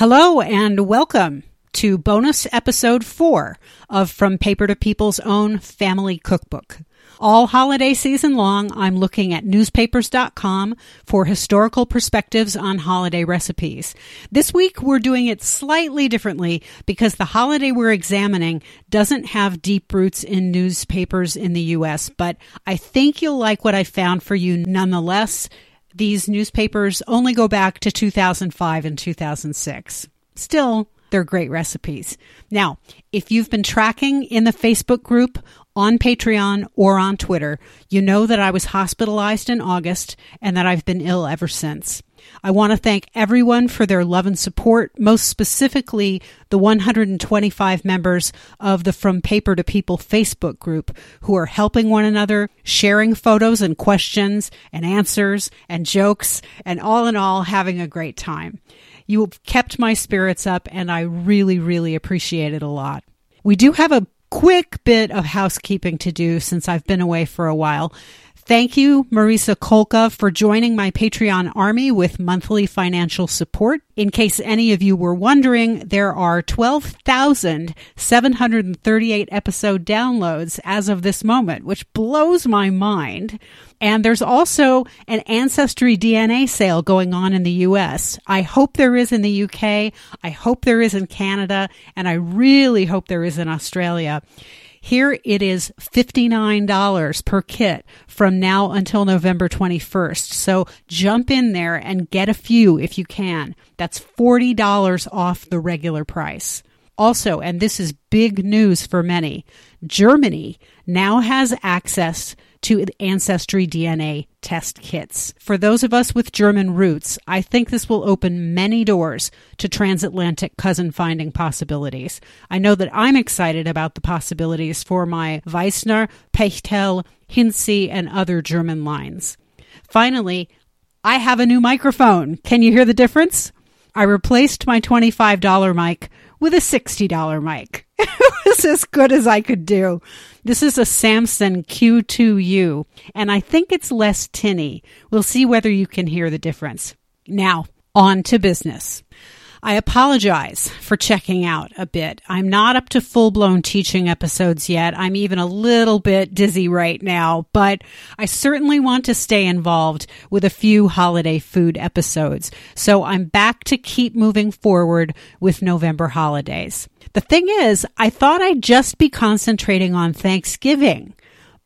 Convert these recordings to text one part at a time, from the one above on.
Hello and welcome to bonus episode four of From Paper to People's Own Family Cookbook. All holiday season long, I'm looking at newspapers.com for historical perspectives on holiday recipes. This week, we're doing it slightly differently because the holiday we're examining doesn't have deep roots in newspapers in the U.S., but I think you'll like what I found for you nonetheless. These newspapers only go back to 2005 and 2006. Still, they're great recipes. Now, if you've been tracking in the Facebook group, on Patreon, or on Twitter, you know that I was hospitalized in August and that I've been ill ever since. I want to thank everyone for their love and support, most specifically the 125 members of the From Paper to People Facebook group who are helping one another, sharing photos and questions and answers and jokes, and all in all, having a great time. You have kept my spirits up, and I really, really appreciate it a lot. We do have a quick bit of housekeeping to do since I've been away for a while. Thank you, Marisa Kolka, for joining my Patreon army with monthly financial support. In case any of you were wondering, there are 12,738 episode downloads as of this moment, which blows my mind. And there's also an Ancestry DNA sale going on in the US. I hope there is in the UK. I hope there is in Canada. And I really hope there is in Australia. Here it is $59 per kit from now until November 21st. So jump in there and get a few if you can. That's $40 off the regular price. Also, and this is big news for many, Germany now has access to Ancestry DNA test kits. For those of us with German roots, I think this will open many doors to transatlantic cousin finding possibilities. I know that I'm excited about the possibilities for my Weissner, Pechtel, Hinze, and other German lines. Finally, I have a new microphone. Can you hear the difference? I replaced my $25 mic with a $60 mic. It was as good as I could do. This is a Samson Q2U, and I think it's less tinny. We'll see whether you can hear the difference. Now, on to business. I apologize for checking out a bit. I'm not up to full blown teaching episodes yet. I'm even a little bit dizzy right now, but I certainly want to stay involved with a few holiday food episodes. So I'm back to keep moving forward with November holidays. The thing is, I thought I'd just be concentrating on Thanksgiving,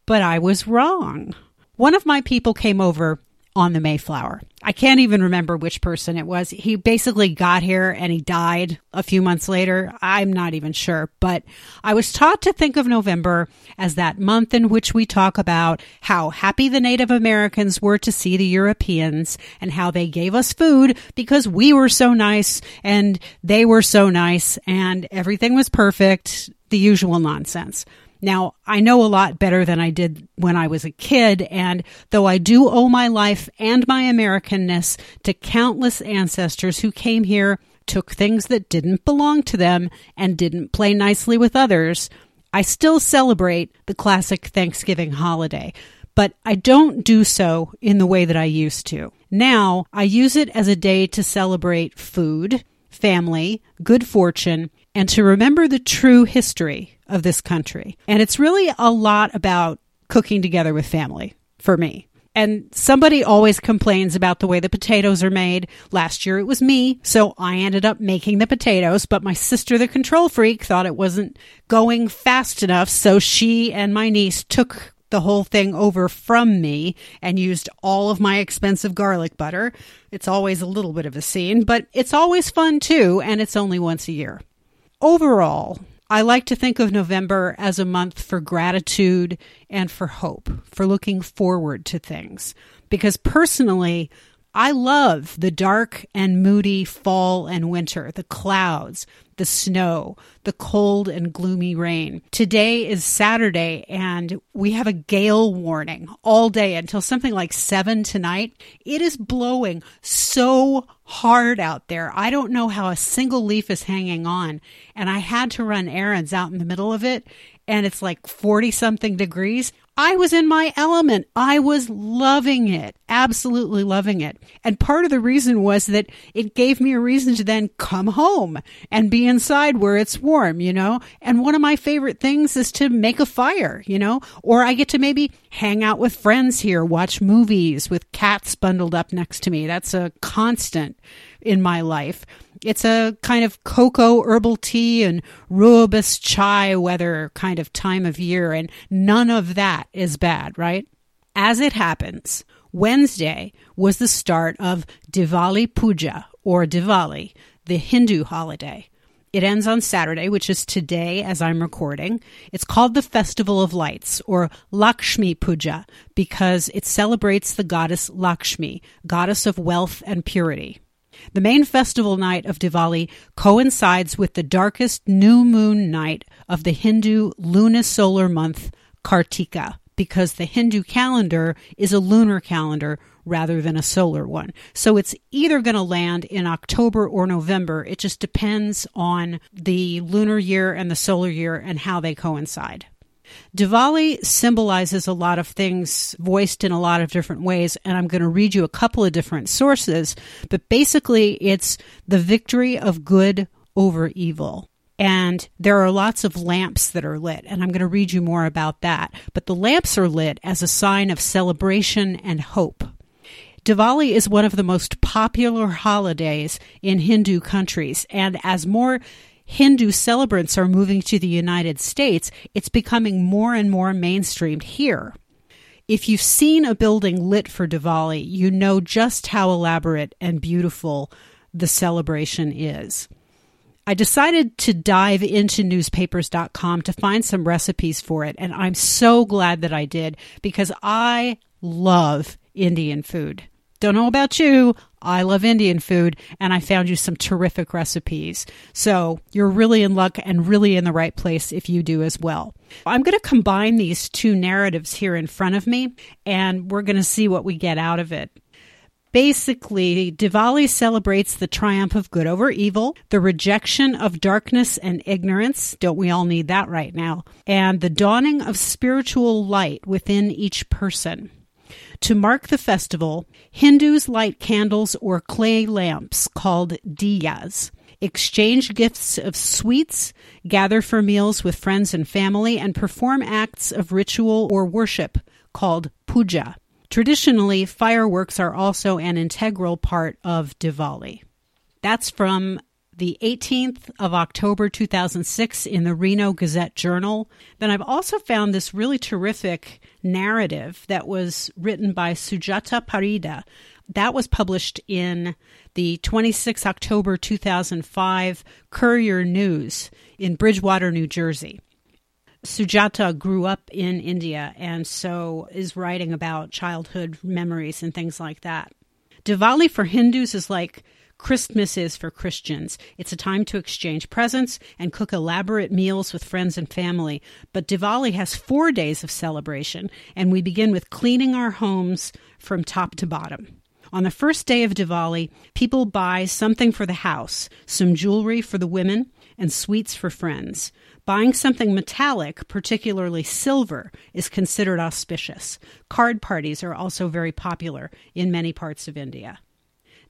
but I was wrong. One of my people came over on the Mayflower. I can't even remember which person it was. He basically got here and he died a few months later. I'm not even sure, but I was taught to think of November as that month in which we talk about how happy the Native Americans were to see the Europeans and how they gave us food because we were so nice and they were so nice and everything was perfect. The usual nonsense. Now, I know a lot better than I did when I was a kid, and though I do owe my life and my Americanness to countless ancestors who came here, took things that didn't belong to them, and didn't play nicely with others, I still celebrate the classic Thanksgiving holiday. But I don't do so in the way that I used to. Now, I use it as a day to celebrate food, family, good fortune, and to remember the true history of this country. And it's really a lot about cooking together with family for me. And somebody always complains about the way the potatoes are made. Last year it was me, so I ended up making the potatoes, but my sister, the control freak, thought it wasn't going fast enough, so she and my niece took the whole thing over from me and used all of my expensive garlic butter. It's always a little bit of a scene, but it's always fun too, and it's only once a year. Overall, I like to think of November as a month for gratitude and for hope, for looking forward to things. Because personally, I love the dark and moody fall and winter, the clouds, the snow, the cold and gloomy rain. Today is Saturday and we have a gale warning all day until something like seven tonight. It is blowing so hard out there. I don't know how a single leaf is hanging on. And I had to run errands out in the middle of it and it's like 40 something degrees. I was in my element. I was loving it, absolutely loving it. And part of the reason was that it gave me a reason to then come home and be inside where it's warm, you know? And one of my favorite things is to make a fire, you know? Or I get to maybe hang out with friends here, watch movies with cats bundled up next to me. That's a constant in my life. It's a kind of cocoa herbal tea and rooibos chai weather kind of time of year, and none of that is bad, right? As it happens, Wednesday was the start of Diwali Puja, or Diwali, the Hindu holiday. It ends on Saturday, which is today as I'm recording. It's called the Festival of Lights or Lakshmi Puja because it celebrates the goddess Lakshmi, goddess of wealth and purity. The main festival night of Diwali coincides with the darkest new moon night of the Hindu lunisolar month Kartika because the Hindu calendar is a lunar calendar rather than a solar one. So it's either going to land in October or November. It just depends on the lunar year and the solar year and how they coincide. Diwali symbolizes a lot of things voiced in a lot of different ways, and I'm going to read you a couple of different sources, but basically it's the victory of good over evil. And there are lots of lamps that are lit, and I'm going to read you more about that. But the lamps are lit as a sign of celebration and hope. Diwali is one of the most popular holidays in Hindu countries, and as more Hindu celebrants are moving to the United States, it's becoming more and more mainstreamed here. If you've seen a building lit for Diwali, you know just how elaborate and beautiful the celebration is. I decided to dive into newspapers.com to find some recipes for it, and I'm so glad that I did because I love Indian food. Don't know about you. I love Indian food and I found you some terrific recipes. So you're really in luck and really in the right place if you do as well. I'm going to combine these two narratives here in front of me and we're going to see what we get out of it. Basically, Diwali celebrates the triumph of good over evil, the rejection of darkness and ignorance. Don't we all need that right now? And the dawning of spiritual light within each person. To mark the festival, Hindus light candles or clay lamps called diyas, exchange gifts of sweets, gather for meals with friends and family, and perform acts of ritual or worship called puja. Traditionally, fireworks are also an integral part of Diwali. That's from the 18th of October 2006 in the Reno Gazette Journal. Then I've also found this really terrific narrative that was written by Sujata Parida. That was published in the 26 October 2005 Courier News in Bridgewater, New Jersey. Sujata grew up in India and so is writing about childhood memories and things like that. Diwali for Hindus is like Christmas is for Christians. It's a time to exchange presents and cook elaborate meals with friends and family. But Diwali has four days of celebration, and we begin with cleaning our homes from top to bottom. On the first day of Diwali, people buy something for the house, some jewelry for the women, and sweets for friends. Buying something metallic, particularly silver, is considered auspicious. Card parties are also very popular in many parts of India.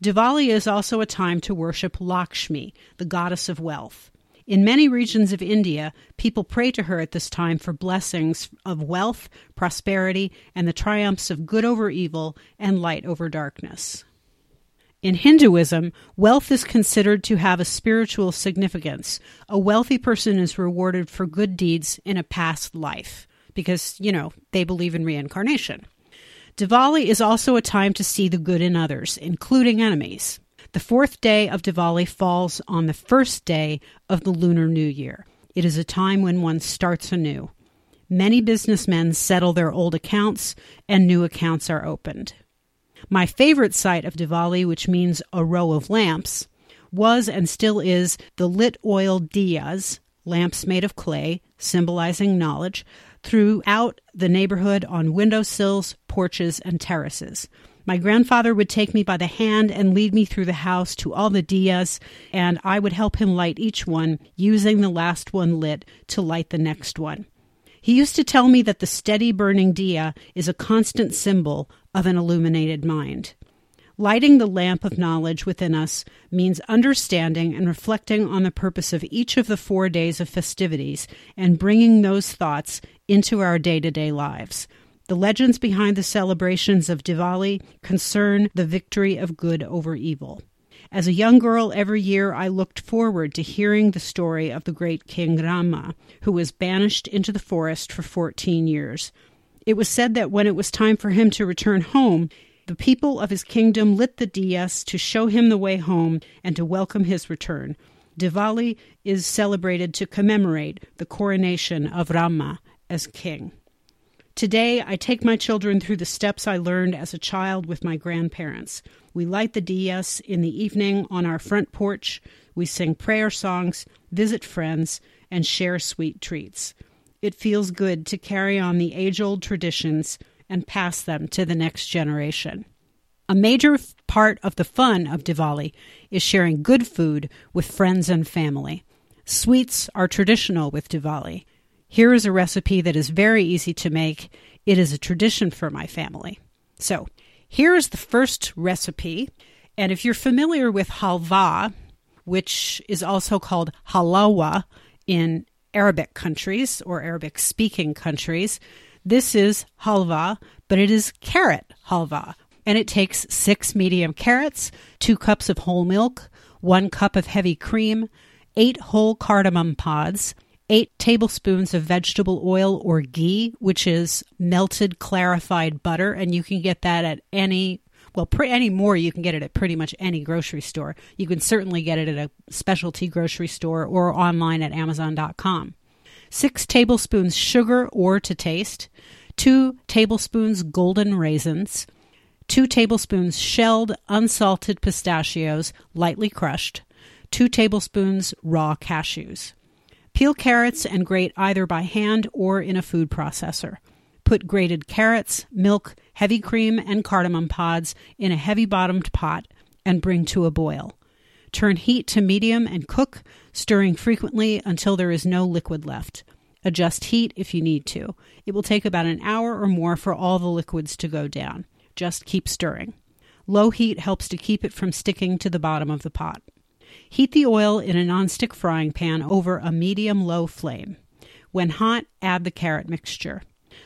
Diwali is also a time to worship Lakshmi, the goddess of wealth. In many regions of India, people pray to her at this time for blessings of wealth, prosperity, and the triumphs of good over evil and light over darkness. In Hinduism, wealth is considered to have a spiritual significance. A wealthy person is rewarded for good deeds in a past life because, you know, they believe in reincarnation. Diwali is also a time to see the good in others, including enemies. The fourth day of Diwali falls on the first day of the Lunar New Year. It is a time when one starts anew. Many businessmen settle their old accounts and new accounts are opened. My favorite sight of Diwali, which means a row of lamps, was and still is the lit oil diyas, lamps made of clay, symbolizing knowledge, throughout the neighborhood on windowsills, porches, and terraces. My grandfather would take me by the hand and lead me through the house to all the diyas, and I would help him light each one, using the last one lit to light the next one. He used to tell me that the steady burning diya is a constant symbol of an illuminated mind. Lighting the lamp of knowledge within us means understanding and reflecting on the purpose of each of the four days of festivities and bringing those thoughts into our day to day lives. The legends behind the celebrations of Diwali concern the victory of good over evil. As a young girl, every year I looked forward to hearing the story of the great King Rama, who was banished into the forest for 14 years. It was said that when it was time for him to return home, the people of his kingdom lit the diyas to show him the way home and to welcome his return. Diwali is celebrated to commemorate the coronation of Rama as king. Today, I take my children through the steps I learned as a child with my grandparents. We light the diyas in the evening on our front porch. We sing prayer songs, visit friends, and share sweet treats. It feels good to carry on the age old traditions and pass them to the next generation. A major part of the fun of Diwali is sharing good food with friends and family. Sweets are traditional with Diwali. Here is a recipe that is very easy to make. It is a tradition for my family. So, here is the first recipe. And if you're familiar with halva, which is also called halawa in Arabic countries or Arabic speaking countries, this is halva, but it is carrot halva. And it takes six medium carrots, two cups of whole milk, one cup of heavy cream, eight whole cardamom pods, eight tablespoons of vegetable oil or ghee, which is melted clarified butter. And you can get that at any well, pre- any more you can get it at pretty much any grocery store. You can certainly get it at a specialty grocery store or online at Amazon.com. 6 tablespoons sugar or to taste, 2 tablespoons golden raisins, 2 tablespoons shelled unsalted pistachios, lightly crushed, 2 tablespoons raw cashews. Peel carrots and grate either by hand or in a food processor. Put grated carrots, milk, heavy cream, and cardamom pods in a heavy bottomed pot and bring to a boil. Turn heat to medium and cook, stirring frequently until there is no liquid left. Adjust heat if you need to. It will take about an hour or more for all the liquids to go down. Just keep stirring. Low heat helps to keep it from sticking to the bottom of the pot. Heat the oil in a nonstick frying pan over a medium low flame. When hot, add the carrot mixture.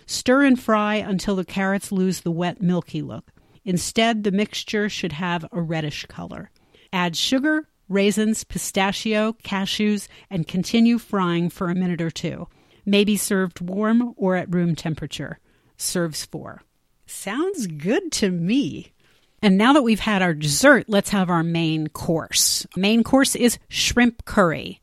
Stir and fry until the carrots lose the wet, milky look. Instead, the mixture should have a reddish color. Add sugar, raisins, pistachio, cashews, and continue frying for a minute or two. May be served warm or at room temperature. Serves four. Sounds good to me. And now that we've had our dessert, let's have our main course. Main course is shrimp curry.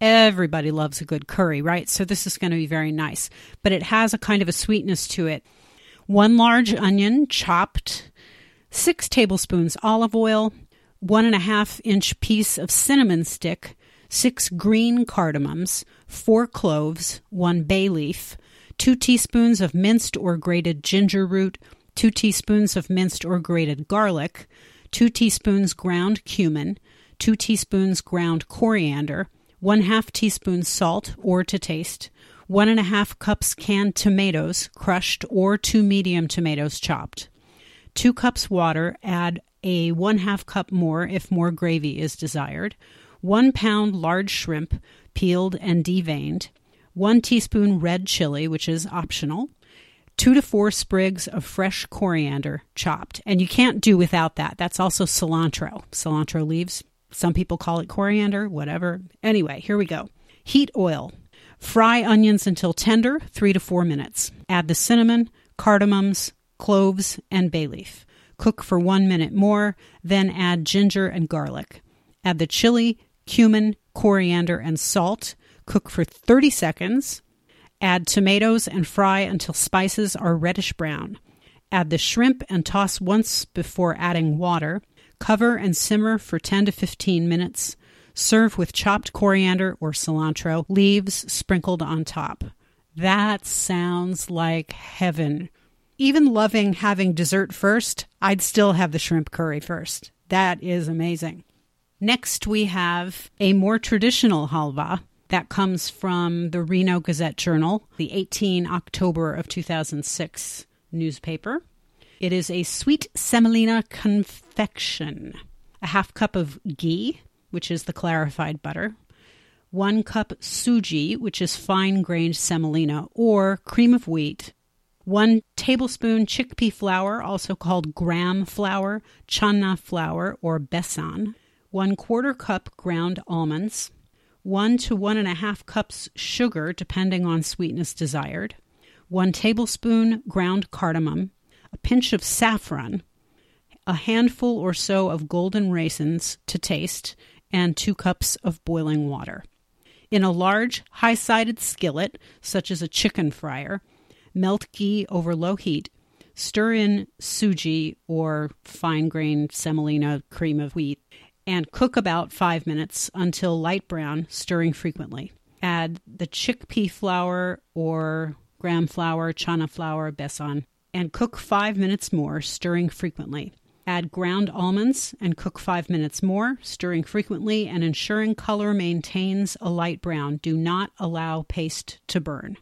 Everybody loves a good curry, right? So this is going to be very nice. But it has a kind of a sweetness to it. One large onion chopped, six tablespoons olive oil, one and a half inch piece of cinnamon stick, six green cardamoms, four cloves, one bay leaf, two teaspoons of minced or grated ginger root, two teaspoons of minced or grated garlic, two teaspoons ground cumin, two teaspoons ground coriander, one half teaspoon salt or to taste, one and a half cups canned tomatoes, crushed, or two medium tomatoes chopped, two cups water, add a one half cup more if more gravy is desired, one pound large shrimp, peeled and deveined, one teaspoon red chili, which is optional, two to four sprigs of fresh coriander chopped. And you can't do without that. That's also cilantro. Cilantro leaves. Some people call it coriander, whatever. Anyway, here we go. Heat oil. Fry onions until tender, three to four minutes. Add the cinnamon, cardamoms, cloves, and bay leaf. Cook for one minute more, then add ginger and garlic. Add the chili, cumin, coriander, and salt. Cook for 30 seconds. Add tomatoes and fry until spices are reddish brown. Add the shrimp and toss once before adding water. Cover and simmer for 10 to 15 minutes. Serve with chopped coriander or cilantro leaves sprinkled on top. That sounds like heaven. Even loving having dessert first, I'd still have the shrimp curry first. That is amazing. Next, we have a more traditional halva. That comes from the Reno Gazette Journal, the 18 October of 2006 newspaper. It is a sweet semolina confection. A half cup of ghee, which is the clarified butter. One cup suji, which is fine grained semolina, or cream of wheat. One tablespoon chickpea flour, also called gram flour, chana flour, or besan. One quarter cup ground almonds one to one and a half cups sugar, depending on sweetness desired, one tablespoon ground cardamom, a pinch of saffron, a handful or so of golden raisins to taste, and two cups of boiling water. In a large, high sided skillet, such as a chicken fryer, melt ghee over low heat. Stir in suji or fine grained semolina cream of wheat and cook about five minutes until light brown, stirring frequently. Add the chickpea flour or gram flour, chana flour, besan, and cook five minutes more, stirring frequently. Add ground almonds and cook five minutes more, stirring frequently and ensuring color maintains a light brown. Do not allow paste to burn.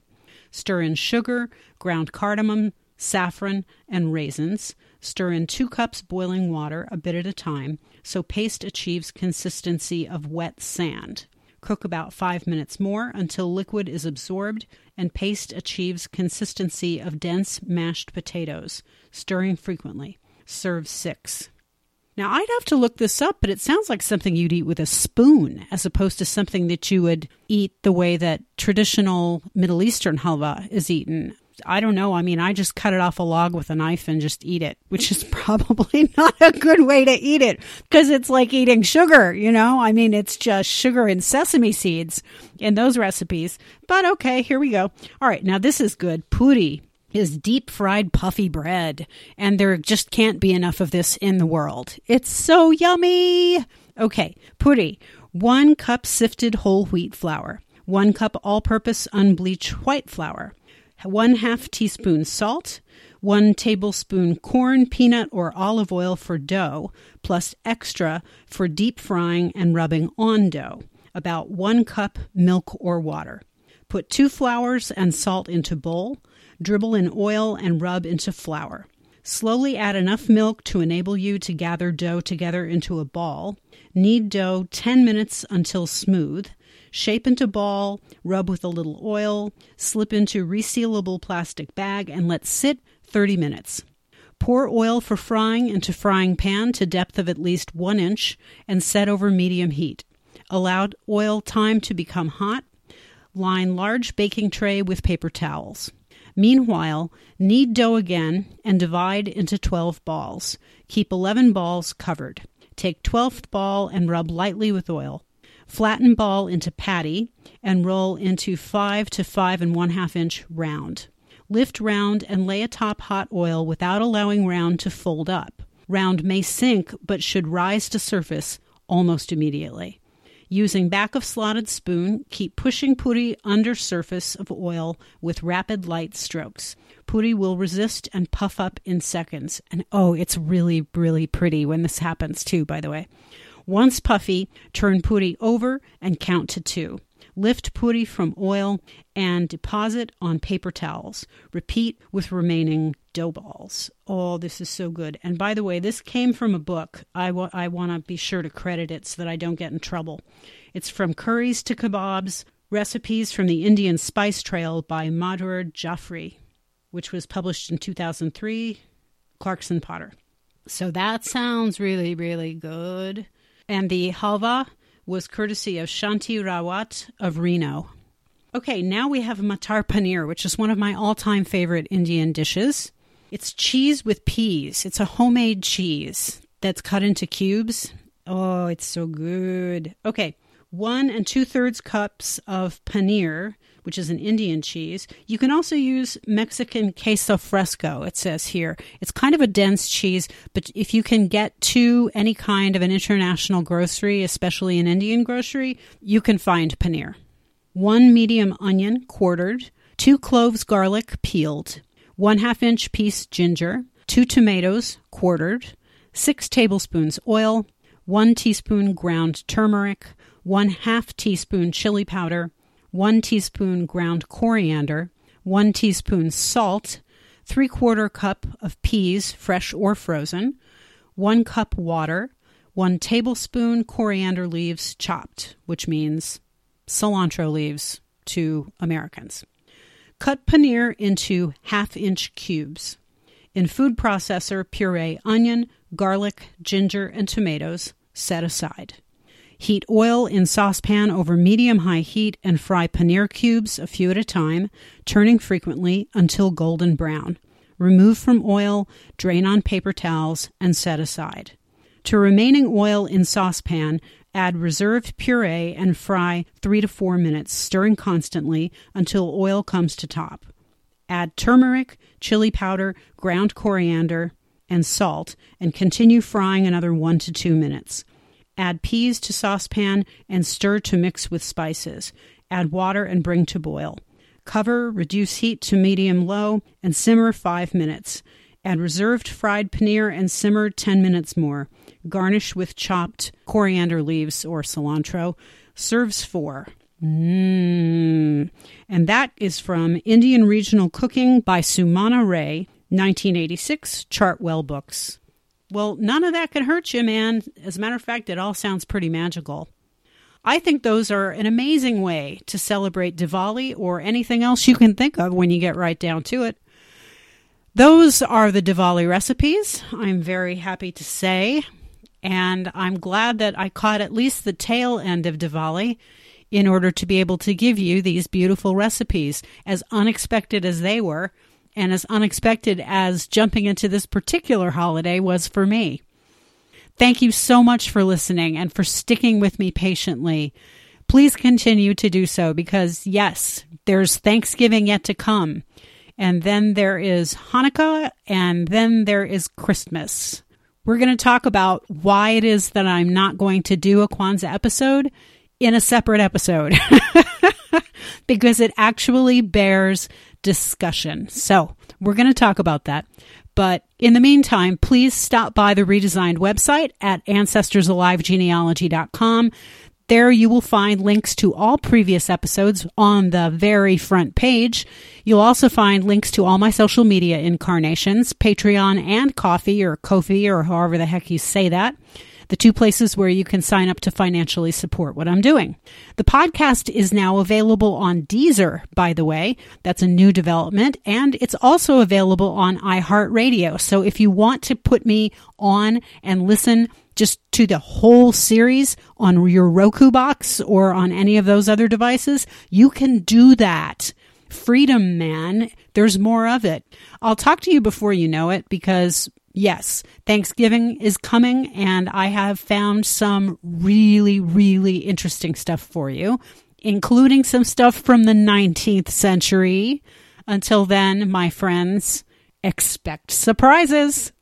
Stir in sugar, ground cardamom, saffron, and raisins. Stir in two cups boiling water, a bit at a time, so paste achieves consistency of wet sand. Cook about five minutes more until liquid is absorbed and paste achieves consistency of dense mashed potatoes, stirring frequently. Serve six. Now, I'd have to look this up, but it sounds like something you'd eat with a spoon as opposed to something that you would eat the way that traditional Middle Eastern halva is eaten. I don't know. I mean, I just cut it off a log with a knife and just eat it, which is probably not a good way to eat it because it's like eating sugar, you know? I mean, it's just sugar and sesame seeds in those recipes. But okay, here we go. All right, now this is good. Puri is deep fried puffy bread, and there just can't be enough of this in the world. It's so yummy. Okay, puri, one cup sifted whole wheat flour, one cup all purpose unbleached white flour one half teaspoon salt, one tablespoon corn, peanut, or olive oil for dough, plus extra for deep frying and rubbing on dough, about one cup milk or water. Put two flours and salt into bowl, dribble in oil and rub into flour. Slowly add enough milk to enable you to gather dough together into a ball. Knead dough 10 minutes until smooth shape into ball, rub with a little oil, slip into resealable plastic bag, and let sit 30 minutes. Pour oil for frying into frying pan to depth of at least one inch and set over medium heat. Allow oil time to become hot. Line large baking tray with paper towels. Meanwhile, knead dough again and divide into 12 balls. Keep 11 balls covered. Take 12th ball and rub lightly with oil. Flatten ball into patty and roll into five to five and one half inch round. Lift round and lay atop hot oil without allowing round to fold up. Round may sink but should rise to surface almost immediately. Using back of slotted spoon, keep pushing puri under surface of oil with rapid light strokes. Puri will resist and puff up in seconds. And oh, it's really, really pretty when this happens too, by the way. Once puffy, turn puri over and count to two. Lift puri from oil and deposit on paper towels. Repeat with remaining dough balls. Oh, this is so good. And by the way, this came from a book. I, wa- I want to be sure to credit it so that I don't get in trouble. It's from Curries to Kebabs Recipes from the Indian Spice Trail by Madhur Jaffrey, which was published in 2003, Clarkson Potter. So that sounds really, really good and the halva was courtesy of Shanti Rawat of Reno. Okay, now we have matar paneer, which is one of my all time favorite Indian dishes. It's cheese with peas. It's a homemade cheese that's cut into cubes. Oh, it's so good. Okay, one and two thirds cups of paneer, which is an Indian cheese. You can also use Mexican queso fresco, it says here. It's kind of a dense cheese, but if you can get to any kind of an international grocery, especially an Indian grocery, you can find paneer. One medium onion quartered, two cloves garlic peeled, one half inch piece ginger, two tomatoes quartered, six tablespoons oil, one teaspoon ground turmeric, one half teaspoon chili powder, 1 teaspoon ground coriander, 1 teaspoon salt, 3 quarter cup of peas, fresh or frozen, 1 cup water, 1 tablespoon coriander leaves chopped, which means cilantro leaves to Americans. Cut paneer into half inch cubes. In food processor, puree onion, garlic, ginger, and tomatoes set aside. Heat oil in saucepan over medium high heat and fry paneer cubes a few at a time, turning frequently until golden brown. Remove from oil, drain on paper towels, and set aside. To remaining oil in saucepan, add reserved puree and fry 3 to 4 minutes, stirring constantly until oil comes to top. Add turmeric, chili powder, ground coriander, and salt, and continue frying another 1 to 2 minutes. Add peas to saucepan and stir to mix with spices. Add water and bring to boil. Cover, reduce heat to medium low, and simmer 5 minutes. Add reserved fried paneer and simmer 10 minutes more. Garnish with chopped coriander leaves or cilantro. Serves four. Mmm. And that is from Indian Regional Cooking by Sumana Ray, 1986, Chartwell Books. Well, none of that can hurt you, man. As a matter of fact, it all sounds pretty magical. I think those are an amazing way to celebrate Diwali or anything else you can think of when you get right down to it. Those are the Diwali recipes, I'm very happy to say. And I'm glad that I caught at least the tail end of Diwali in order to be able to give you these beautiful recipes, as unexpected as they were and as unexpected as jumping into this particular holiday was for me. Thank you so much for listening and for sticking with me patiently. Please continue to do so because, yes, there's Thanksgiving yet to come. And then there is Hanukkah, and then there is Christmas. We're going to talk about why it is that I'm not going to do a Kwanzaa episode in a separate episode because it actually bears discussion. So we're going to talk about that. But in the meantime, please stop by the redesigned website at ancestorsalivegenealogy.com. There you will find links to all previous episodes on the very front page. You'll also find links to all my social media incarnations, Patreon and Coffee or Kofi or however the heck you say that the two places where you can sign up to financially support what I'm doing. The podcast is now available on Deezer, by the way. That's a new development. And it's also available on iHeartRadio. So if you want to put me on and listen just to the whole series on your Roku box or on any of those other devices, you can do that. Freedom, man. There's more of it. I'll talk to you before you know it because yes, Thanksgiving is coming, and I have found some really, really interesting stuff for you, including some stuff from the 19th century. Until then, my friends, expect surprises.